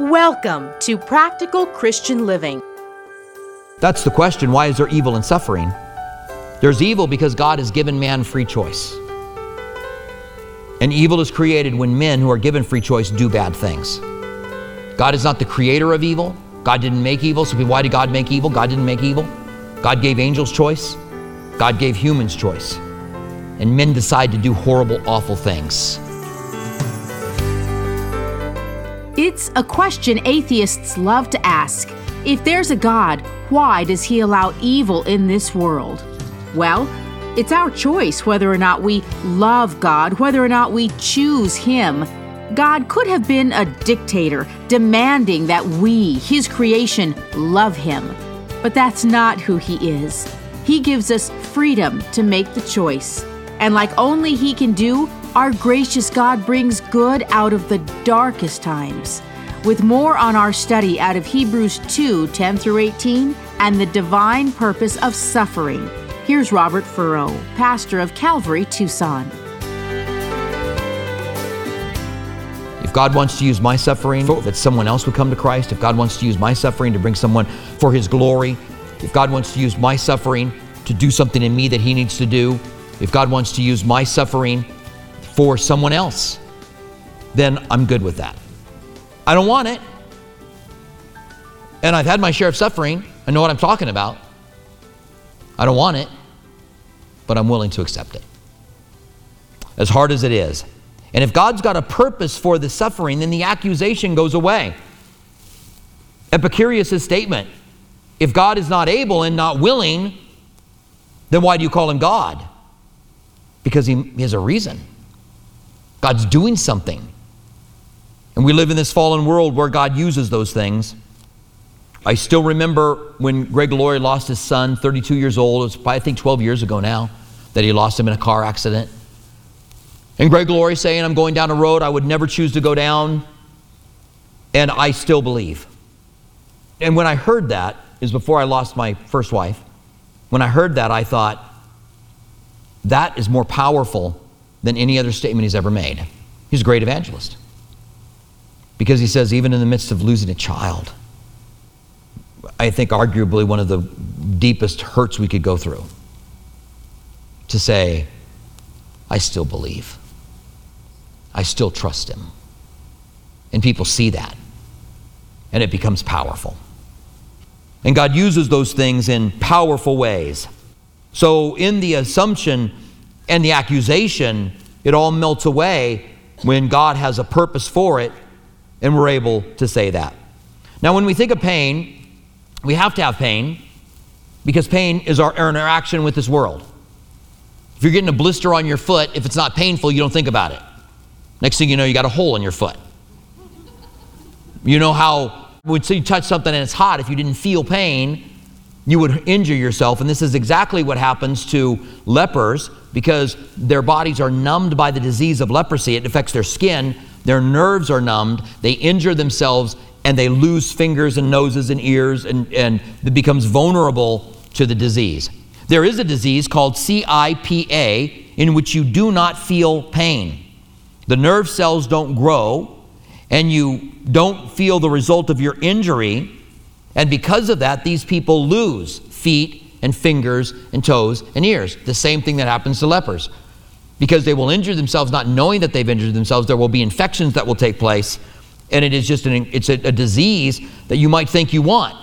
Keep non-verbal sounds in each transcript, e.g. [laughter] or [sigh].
Welcome to Practical Christian Living. That's the question. Why is there evil and suffering? There's evil because God has given man free choice. And evil is created when men who are given free choice do bad things. God is not the creator of evil. God didn't make evil. So why did God make evil? God didn't make evil. God gave angels choice. God gave humans choice. And men decide to do horrible, awful things. It's a question atheists love to ask. If there's a God, why does he allow evil in this world? Well, it's our choice whether or not we love God, whether or not we choose Him. God could have been a dictator, demanding that we, His creation, love Him. But that's not who He is. He gives us freedom to make the choice. And like only He can do, our gracious God brings good out of the darkest times. With more on our study out of Hebrews 2 10 through 18 and the divine purpose of suffering, here's Robert Furrow, pastor of Calvary Tucson. If God wants to use my suffering that someone else would come to Christ, if God wants to use my suffering to bring someone for His glory, if God wants to use my suffering to do something in me that He needs to do, if God wants to use my suffering for someone else, then I'm good with that. I don't want it. And I've had my share of suffering. I know what I'm talking about. I don't want it, but I'm willing to accept it. As hard as it is. And if God's got a purpose for the suffering, then the accusation goes away. Epicurus' statement if God is not able and not willing, then why do you call him God? Because he, has a reason. God's doing something. And we live in this fallen world where God uses those things. I still remember when Greg Laurie lost his son, 32 years old. It was probably, I think, 12 years ago now that he lost him in a car accident. And Greg Laurie saying, I'm going down a road I would never choose to go down. And I still believe. And when I heard that, is before I lost my first wife. When I heard that, I thought, that is more powerful than any other statement he's ever made. He's a great evangelist. Because he says, even in the midst of losing a child, I think arguably one of the deepest hurts we could go through, to say, I still believe. I still trust him. And people see that, and it becomes powerful. And God uses those things in powerful ways. So, in the assumption and the accusation, it all melts away when God has a purpose for it, and we're able to say that. Now, when we think of pain, we have to have pain because pain is our interaction with this world. If you're getting a blister on your foot, if it's not painful, you don't think about it. Next thing you know, you got a hole in your foot. You know how when you touch something and it's hot, if you didn't feel pain, you would injure yourself. And this is exactly what happens to lepers because their bodies are numbed by the disease of leprosy. It affects their skin, their nerves are numbed, they injure themselves, and they lose fingers and noses and ears, and, and it becomes vulnerable to the disease. There is a disease called CIPA in which you do not feel pain. The nerve cells don't grow, and you don't feel the result of your injury. And because of that, these people lose feet and fingers and toes and ears. The same thing that happens to lepers. Because they will injure themselves not knowing that they've injured themselves. There will be infections that will take place. And it is just an, it's a, a disease that you might think you want.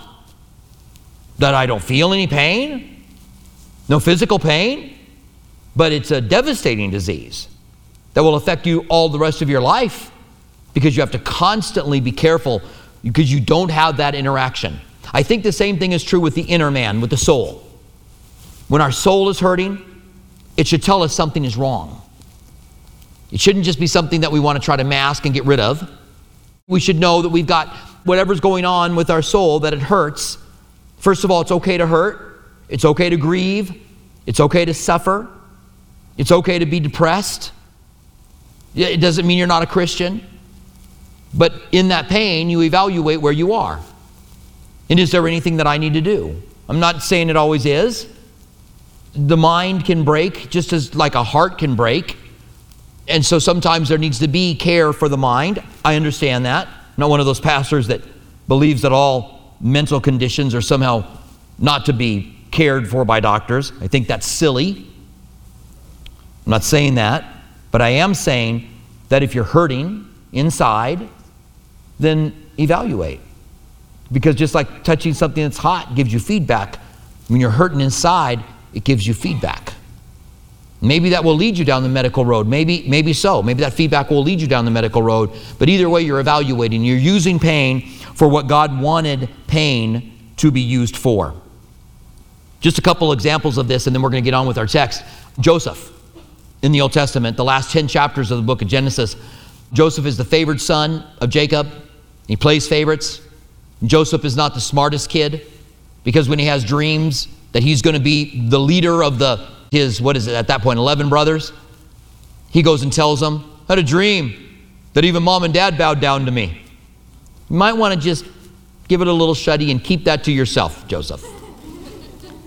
That I don't feel any pain, no physical pain, but it's a devastating disease that will affect you all the rest of your life because you have to constantly be careful because you don't have that interaction. I think the same thing is true with the inner man, with the soul. When our soul is hurting, it should tell us something is wrong. It shouldn't just be something that we want to try to mask and get rid of. We should know that we've got whatever's going on with our soul, that it hurts. First of all, it's okay to hurt, it's okay to grieve, it's okay to suffer, it's okay to be depressed. It doesn't mean you're not a Christian. But in that pain, you evaluate where you are. And is there anything that I need to do? I'm not saying it always is. The mind can break just as like a heart can break. And so sometimes there needs to be care for the mind. I understand that. I'm not one of those pastors that believes that all mental conditions are somehow not to be cared for by doctors. I think that's silly. I'm not saying that, but I am saying that if you're hurting inside, then evaluate. Because just like touching something that's hot gives you feedback, when you're hurting inside, it gives you feedback. Maybe that will lead you down the medical road. Maybe, maybe so. Maybe that feedback will lead you down the medical road. But either way, you're evaluating. You're using pain for what God wanted pain to be used for. Just a couple examples of this, and then we're going to get on with our text. Joseph in the Old Testament, the last 10 chapters of the book of Genesis. Joseph is the favored son of Jacob. He plays favorites. Joseph is not the smartest kid because when he has dreams that he's going to be the leader of the his what is it at that point 11 brothers he goes and tells them I had a dream that even mom and dad bowed down to me you might want to just give it a little shuddy and keep that to yourself joseph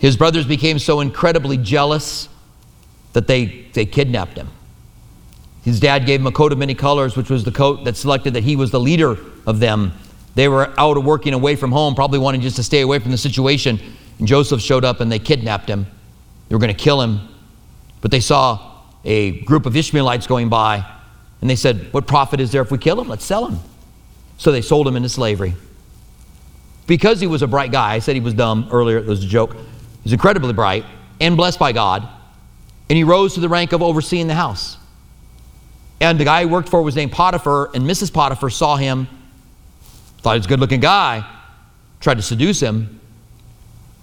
his brothers became so incredibly jealous that they, they kidnapped him. His dad gave him a coat of many colors, which was the coat that selected that he was the leader of them. They were out working away from home, probably wanting just to stay away from the situation. And Joseph showed up and they kidnapped him. They were going to kill him. But they saw a group of Ishmaelites going by and they said, What profit is there if we kill him? Let's sell him. So they sold him into slavery. Because he was a bright guy, I said he was dumb earlier, it was a joke. He's incredibly bright and blessed by God. And he rose to the rank of overseeing the house. And the guy he worked for was named Potiphar, and Mrs. Potiphar saw him, thought he was a good looking guy, tried to seduce him,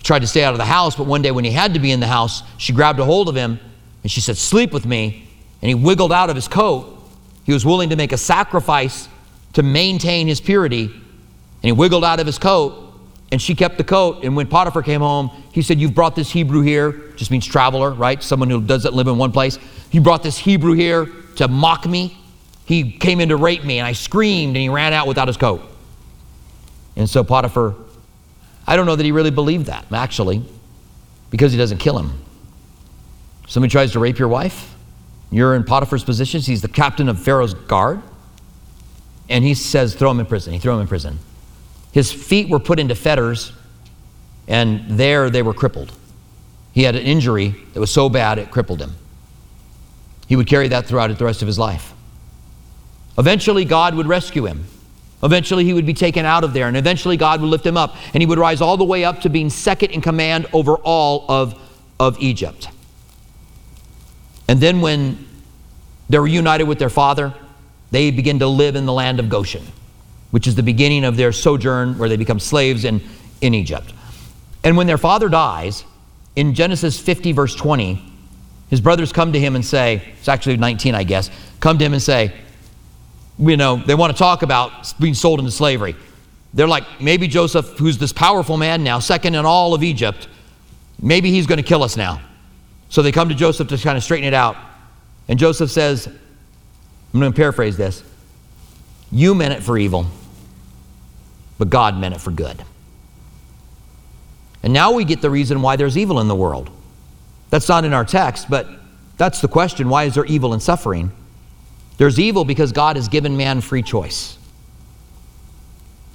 tried to stay out of the house, but one day when he had to be in the house, she grabbed a hold of him and she said, Sleep with me. And he wiggled out of his coat. He was willing to make a sacrifice to maintain his purity. And he wiggled out of his coat and she kept the coat. And when Potiphar came home, he said, You've brought this Hebrew here, just means traveler, right? Someone who doesn't live in one place. You brought this Hebrew here to mock me. He came in to rape me, and I screamed, and he ran out without his coat. And so Potiphar, I don't know that he really believed that, actually, because he doesn't kill him. Somebody tries to rape your wife, you're in Potiphar's position. He's the captain of Pharaoh's guard. And he says, Throw him in prison. He threw him in prison. His feet were put into fetters, and there they were crippled. He had an injury that was so bad it crippled him. He would carry that throughout the rest of his life. Eventually, God would rescue him. Eventually, he would be taken out of there, and eventually, God would lift him up, and he would rise all the way up to being second in command over all of, of Egypt. And then, when they were united with their father, they begin to live in the land of Goshen which is the beginning of their sojourn where they become slaves in, in Egypt. And when their father dies, in Genesis 50, verse 20, his brothers come to him and say, it's actually 19, I guess, come to him and say, you know, they want to talk about being sold into slavery. They're like, maybe Joseph, who's this powerful man now, second in all of Egypt, maybe he's going to kill us now. So they come to Joseph to kind of straighten it out. And Joseph says, I'm going to paraphrase this You meant it for evil but God meant it for good. And now we get the reason why there's evil in the world. That's not in our text, but that's the question why is there evil and suffering? There's evil because God has given man free choice.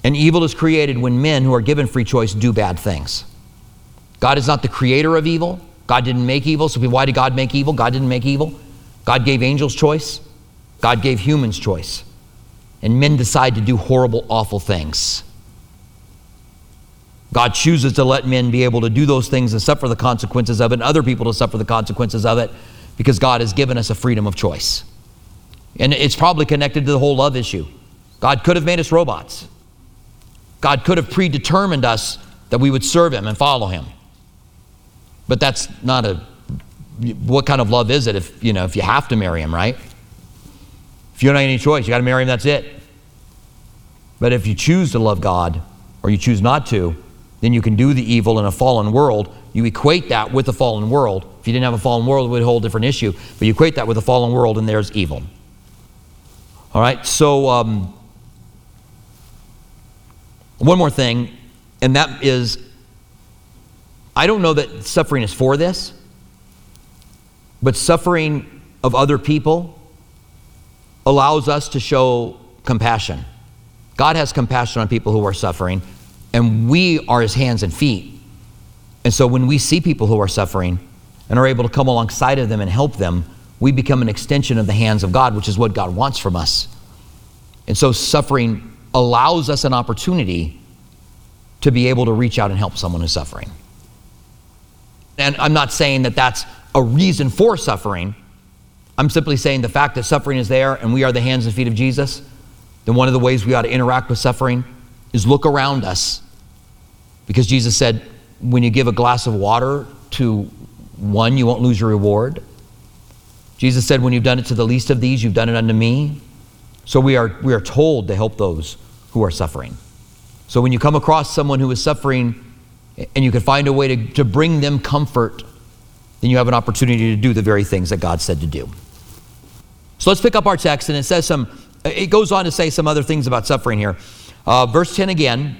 And evil is created when men who are given free choice do bad things. God is not the creator of evil. God didn't make evil. So why did God make evil? God didn't make evil. God gave angels choice. God gave humans choice. And men decide to do horrible, awful things. God chooses to let men be able to do those things and suffer the consequences of it, and other people to suffer the consequences of it, because God has given us a freedom of choice. And it's probably connected to the whole love issue. God could have made us robots. God could have predetermined us that we would serve Him and follow Him. But that's not a. What kind of love is it if you know if you have to marry Him, right? If you don't have any choice, you got to marry Him. That's it. But if you choose to love God or you choose not to, then you can do the evil in a fallen world. You equate that with a fallen world. If you didn't have a fallen world, it would be a whole different issue. But you equate that with a fallen world, and there's evil. All right, so um, one more thing, and that is I don't know that suffering is for this, but suffering of other people allows us to show compassion. God has compassion on people who are suffering, and we are his hands and feet. And so when we see people who are suffering and are able to come alongside of them and help them, we become an extension of the hands of God, which is what God wants from us. And so suffering allows us an opportunity to be able to reach out and help someone who's suffering. And I'm not saying that that's a reason for suffering. I'm simply saying the fact that suffering is there and we are the hands and feet of Jesus, then one of the ways we ought to interact with suffering is look around us. Because Jesus said, when you give a glass of water to one, you won't lose your reward. Jesus said, when you've done it to the least of these, you've done it unto me. So we are, we are told to help those who are suffering. So when you come across someone who is suffering and you can find a way to, to bring them comfort, then you have an opportunity to do the very things that God said to do. So let's pick up our text, and it says some, it goes on to say some other things about suffering here. Uh, verse 10 again,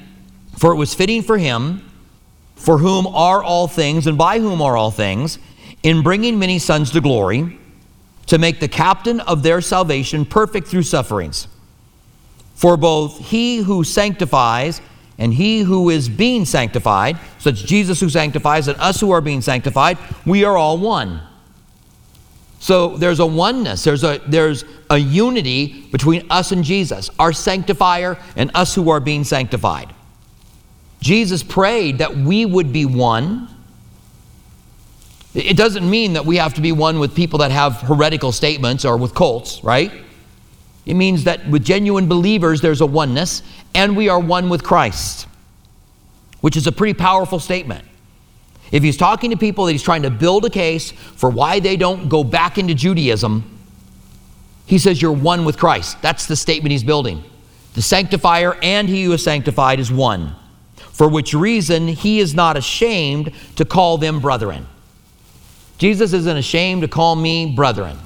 for it was fitting for him, for whom are all things, and by whom are all things, in bringing many sons to glory, to make the captain of their salvation perfect through sufferings. For both he who sanctifies and he who is being sanctified, so it's Jesus who sanctifies and us who are being sanctified, we are all one. So there's a oneness, there's a, there's a unity between us and Jesus, our sanctifier and us who are being sanctified. Jesus prayed that we would be one. It doesn't mean that we have to be one with people that have heretical statements or with cults, right? It means that with genuine believers, there's a oneness, and we are one with Christ, which is a pretty powerful statement. If he's talking to people that he's trying to build a case for why they don't go back into Judaism, he says, You're one with Christ. That's the statement he's building. The sanctifier and he who is sanctified is one, for which reason he is not ashamed to call them brethren. Jesus isn't ashamed to call me brethren.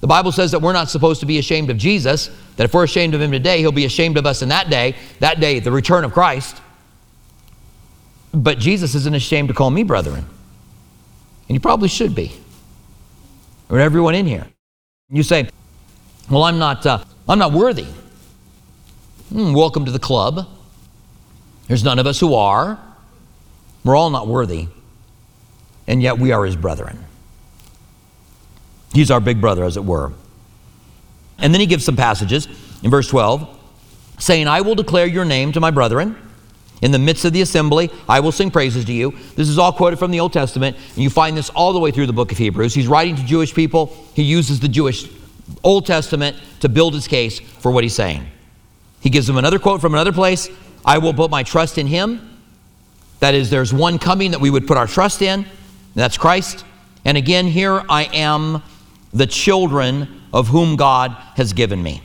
The Bible says that we're not supposed to be ashamed of Jesus, that if we're ashamed of him today, he'll be ashamed of us in that day, that day, the return of Christ. But Jesus isn't ashamed to call me brethren. And you probably should be. Or everyone in here. You say, well, I'm not, uh, I'm not worthy. Hmm, welcome to the club. There's none of us who are. We're all not worthy. And yet we are his brethren. He's our big brother, as it were. And then he gives some passages in verse 12 saying, I will declare your name to my brethren. In the midst of the assembly, I will sing praises to you. This is all quoted from the Old Testament, and you find this all the way through the book of Hebrews. He's writing to Jewish people. He uses the Jewish Old Testament to build his case for what he's saying. He gives them another quote from another place I will put my trust in him. That is, there's one coming that we would put our trust in, that's Christ. And again, here I am the children of whom God has given me.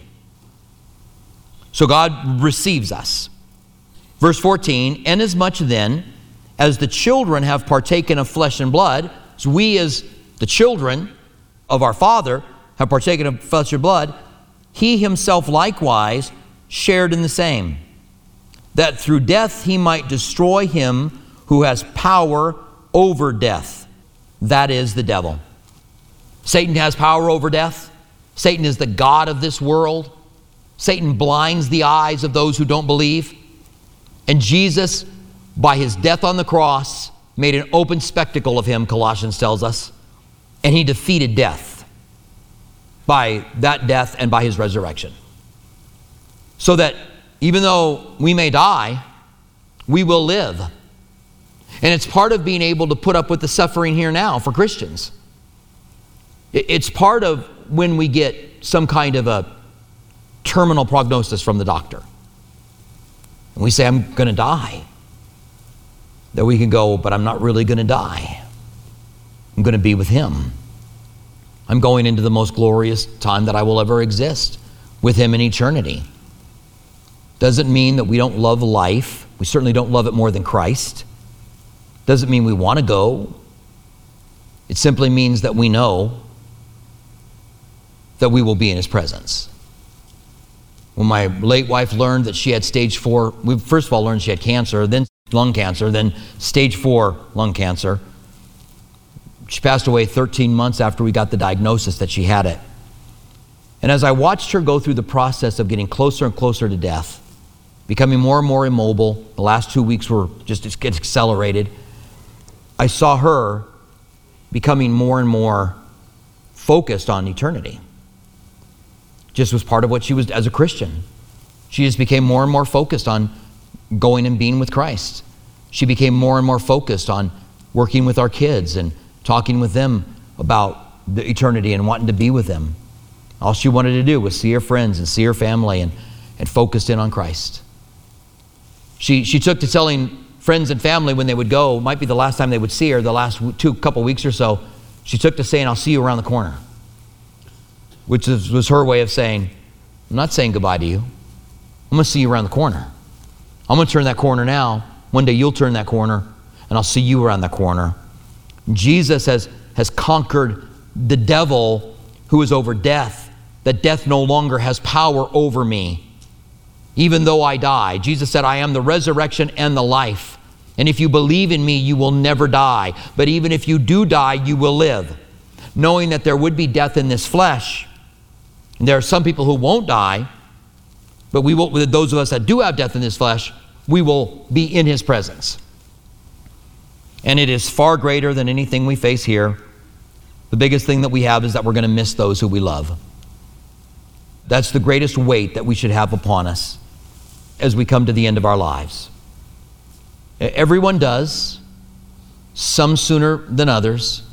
So God receives us. Verse 14, inasmuch then as the children have partaken of flesh and blood, as we as the children of our Father have partaken of flesh and blood, he himself likewise shared in the same, that through death he might destroy him who has power over death, that is the devil Satan has power over death. Satan is the God of this world. Satan blinds the eyes of those who don't believe. And Jesus, by his death on the cross, made an open spectacle of him, Colossians tells us. And he defeated death by that death and by his resurrection. So that even though we may die, we will live. And it's part of being able to put up with the suffering here now for Christians. It's part of when we get some kind of a terminal prognosis from the doctor. And we say, I'm going to die. That we can go, but I'm not really going to die. I'm going to be with Him. I'm going into the most glorious time that I will ever exist with Him in eternity. Doesn't mean that we don't love life. We certainly don't love it more than Christ. Doesn't mean we want to go. It simply means that we know that we will be in his presence. When my late wife learned that she had stage four, we first of all learned she had cancer, then lung cancer, then stage four lung cancer. She passed away 13 months after we got the diagnosis that she had it. And as I watched her go through the process of getting closer and closer to death, becoming more and more immobile. The last two weeks were just accelerated. I saw her becoming more and more focused on eternity. Just was part of what she was as a Christian. She just became more and more focused on going and being with Christ. She became more and more focused on working with our kids and talking with them about the eternity and wanting to be with them. All she wanted to do was see her friends and see her family and, and focused in on Christ. She, she took to telling friends and family when they would go, might be the last time they would see her, the last two couple weeks or so, she took to saying, I'll see you around the corner, which is, was her way of saying, I'm not saying goodbye to you. I'm going to see you around the corner. I'm going to turn that corner now. One day you'll turn that corner, and I'll see you around that corner. Jesus has, has conquered the devil who is over death, that death no longer has power over me even though I die. Jesus said, I am the resurrection and the life. And if you believe in me, you will never die. But even if you do die, you will live. Knowing that there would be death in this flesh. And there are some people who won't die, but we will, those of us that do have death in this flesh, we will be in his presence. And it is far greater than anything we face here. The biggest thing that we have is that we're going to miss those who we love. That's the greatest weight that we should have upon us as we come to the end of our lives. Everyone does, some sooner than others.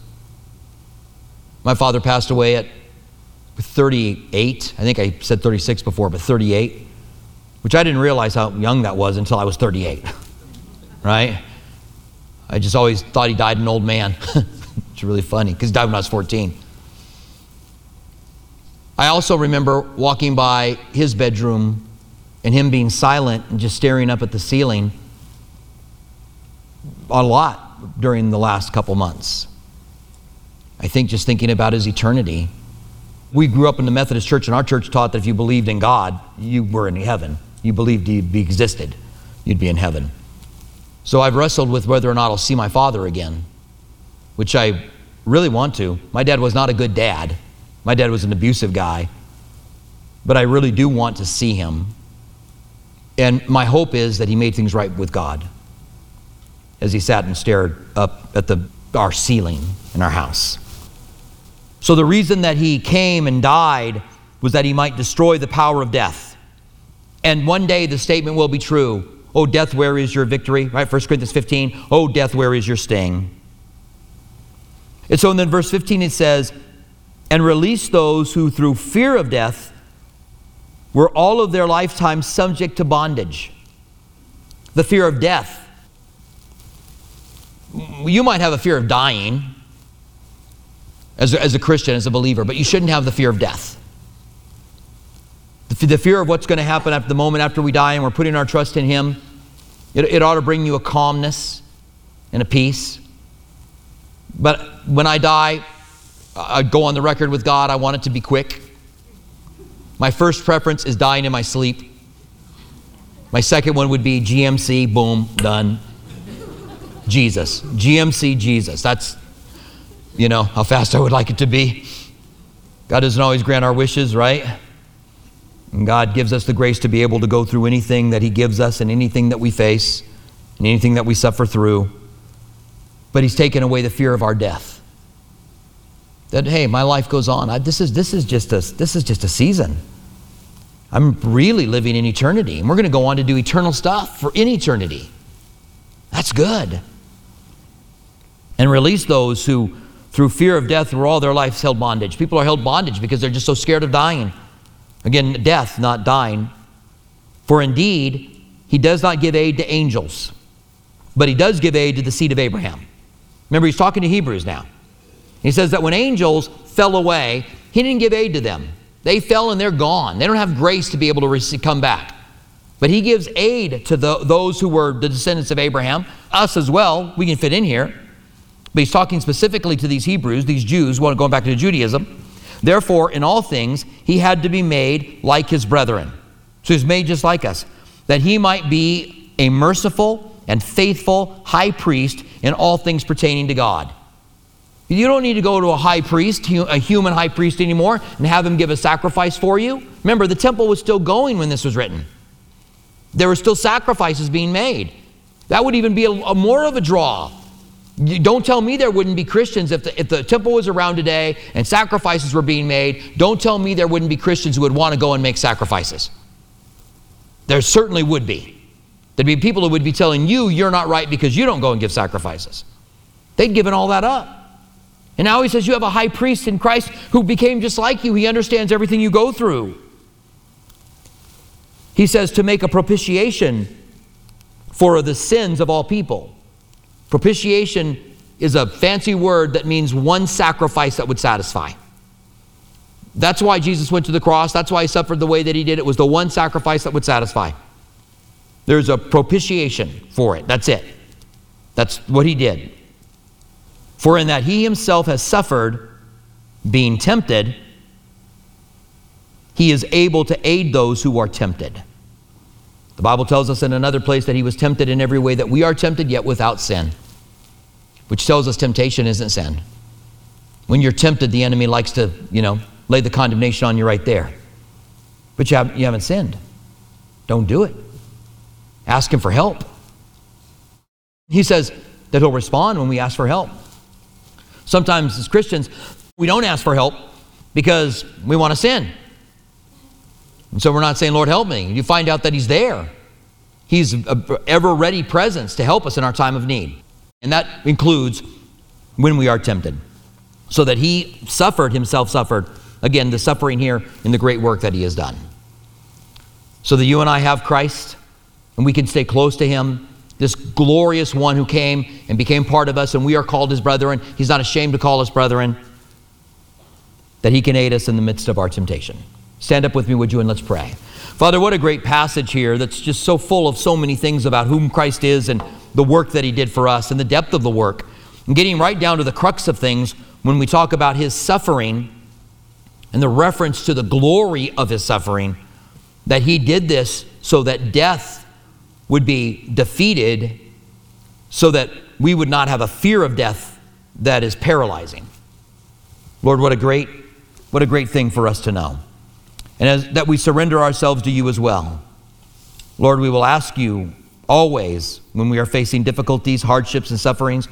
My father passed away at 38. I think I said 36 before, but 38, which I didn't realize how young that was until I was 38. [laughs] right? I just always thought he died an old man. [laughs] it's really funny because he died when I was 14. I also remember walking by his bedroom and him being silent and just staring up at the ceiling a lot during the last couple months. I think just thinking about his eternity. We grew up in the Methodist church, and our church taught that if you believed in God, you were in heaven. You believed he existed, you'd be in heaven. So I've wrestled with whether or not I'll see my father again, which I really want to. My dad was not a good dad, my dad was an abusive guy, but I really do want to see him. And my hope is that he made things right with God as he sat and stared up at the, our ceiling in our house. So, the reason that he came and died was that he might destroy the power of death. And one day the statement will be true Oh, death, where is your victory? Right? 1 Corinthians 15. Oh, death, where is your sting? And so, in then verse 15, it says, And release those who through fear of death were all of their lifetime subject to bondage, the fear of death. You might have a fear of dying as a, as a Christian, as a believer, but you shouldn't have the fear of death. The, the fear of what's going to happen at the moment after we die and we're putting our trust in Him, it, it ought to bring you a calmness and a peace. But when I die, I go on the record with God, I want it to be quick. My first preference is dying in my sleep. My second one would be GMC, boom, done. Jesus. GMC, Jesus. That's, you know, how fast I would like it to be. God doesn't always grant our wishes, right? And God gives us the grace to be able to go through anything that He gives us and anything that we face and anything that we suffer through. But He's taken away the fear of our death that hey my life goes on. I, this is this is just a this is just a season. I'm really living in eternity and we're going to go on to do eternal stuff for in eternity. That's good. And release those who through fear of death were all their lives held bondage. People are held bondage because they're just so scared of dying. Again death not dying. For indeed he does not give aid to angels but he does give aid to the seed of abraham. Remember he's talking to hebrews now he says that when angels fell away, he didn't give aid to them. They fell and they're gone. They don't have grace to be able to receive, come back. But he gives aid to the, those who were the descendants of Abraham, us as well. We can fit in here. But he's talking specifically to these Hebrews, these Jews, going back to Judaism. Therefore, in all things, he had to be made like his brethren. So he's made just like us, that he might be a merciful and faithful high priest in all things pertaining to God. You don't need to go to a high priest, a human high priest anymore, and have him give a sacrifice for you. Remember, the temple was still going when this was written. There were still sacrifices being made. That would even be a, a more of a draw. You don't tell me there wouldn't be Christians if the, if the temple was around today and sacrifices were being made. Don't tell me there wouldn't be Christians who would want to go and make sacrifices. There certainly would be. There'd be people who would be telling you you're not right because you don't go and give sacrifices. They'd given all that up. And now he says you have a high priest in Christ who became just like you. He understands everything you go through. He says to make a propitiation for the sins of all people. Propitiation is a fancy word that means one sacrifice that would satisfy. That's why Jesus went to the cross. That's why he suffered the way that he did. It was the one sacrifice that would satisfy. There's a propitiation for it. That's it. That's what he did. For in that he himself has suffered being tempted, he is able to aid those who are tempted. The Bible tells us in another place that he was tempted in every way that we are tempted, yet without sin, which tells us temptation isn't sin. When you're tempted, the enemy likes to, you know, lay the condemnation on you right there. But you, have, you haven't sinned. Don't do it. Ask him for help. He says that he'll respond when we ask for help. Sometimes as Christians, we don't ask for help because we want to sin. And so we're not saying, Lord, help me. You find out that He's there. He's a ever ready presence to help us in our time of need. And that includes when we are tempted. So that He suffered, Himself suffered. Again, the suffering here in the great work that He has done. So that you and I have Christ and we can stay close to Him this glorious one who came and became part of us, and we are called his brethren. He's not ashamed to call us brethren, that he can aid us in the midst of our temptation. Stand up with me, would you, and let's pray. Father, what a great passage here that's just so full of so many things about whom Christ is and the work that he did for us and the depth of the work. And getting right down to the crux of things when we talk about his suffering and the reference to the glory of his suffering, that he did this so that death would be defeated so that we would not have a fear of death that is paralyzing. Lord, what a great what a great thing for us to know. And as that we surrender ourselves to you as well. Lord, we will ask you always when we are facing difficulties, hardships and sufferings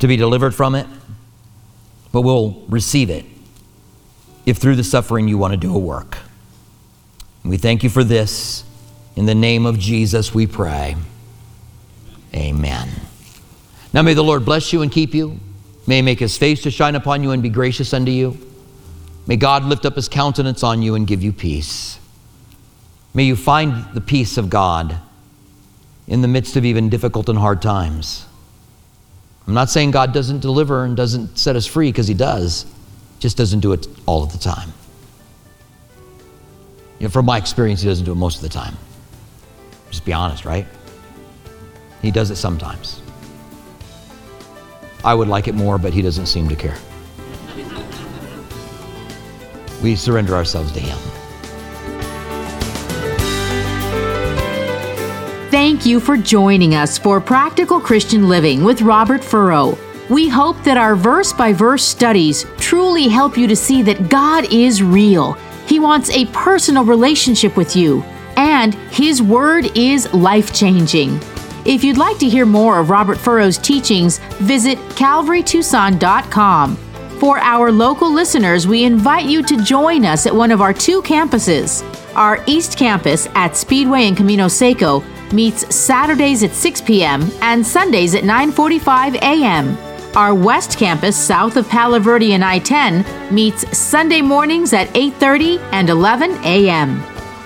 to be delivered from it, but we'll receive it if through the suffering you want to do a work. And we thank you for this. In the name of Jesus, we pray. Amen. Now may the Lord bless you and keep you. May he make his face to shine upon you and be gracious unto you. May God lift up his countenance on you and give you peace. May you find the peace of God in the midst of even difficult and hard times. I'm not saying God doesn't deliver and doesn't set us free because he does, just doesn't do it all of the time. You know, from my experience, he doesn't do it most of the time. Just be honest, right? He does it sometimes. I would like it more, but he doesn't seem to care. We surrender ourselves to him. Thank you for joining us for Practical Christian Living with Robert Furrow. We hope that our verse by verse studies truly help you to see that God is real. He wants a personal relationship with you and His Word is life changing. If you'd like to hear more of Robert Furrow's teachings, visit calvarytucson.com. For our local listeners, we invite you to join us at one of our two campuses. Our East Campus at Speedway and Camino Seco meets Saturdays at 6 p.m. and Sundays at 9:45 a.m. Our West Campus south of Palo Verde and I-10 meets Sunday mornings at 8:30 and 11 a.m.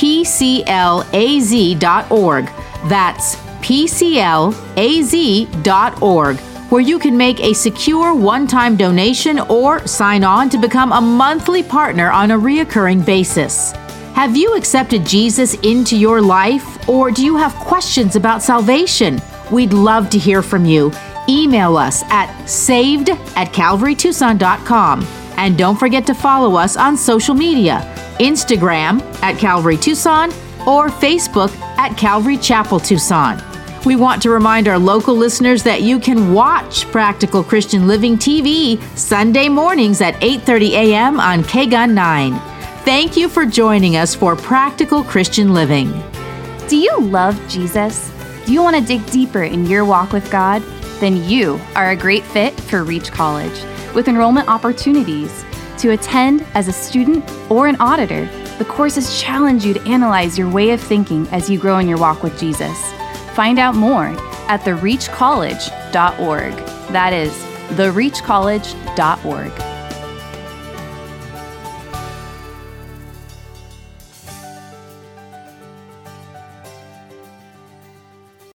pclaz.org. That's pclaz.org, where you can make a secure one time donation or sign on to become a monthly partner on a reoccurring basis. Have you accepted Jesus into your life, or do you have questions about salvation? We'd love to hear from you. Email us at saved at calvarytucson.com. And don't forget to follow us on social media Instagram at Calvary Tucson or Facebook at Calvary Chapel Tucson. We want to remind our local listeners that you can watch Practical Christian Living TV Sunday mornings at 8:30 a.m. on KGUN 9. Thank you for joining us for Practical Christian Living. Do you love Jesus? Do you want to dig deeper in your walk with God? Then you are a great fit for Reach College with enrollment opportunities. To attend as a student or an auditor, the courses challenge you to analyze your way of thinking as you grow in your walk with Jesus. Find out more at thereachcollege.org. That is, thereachcollege.org.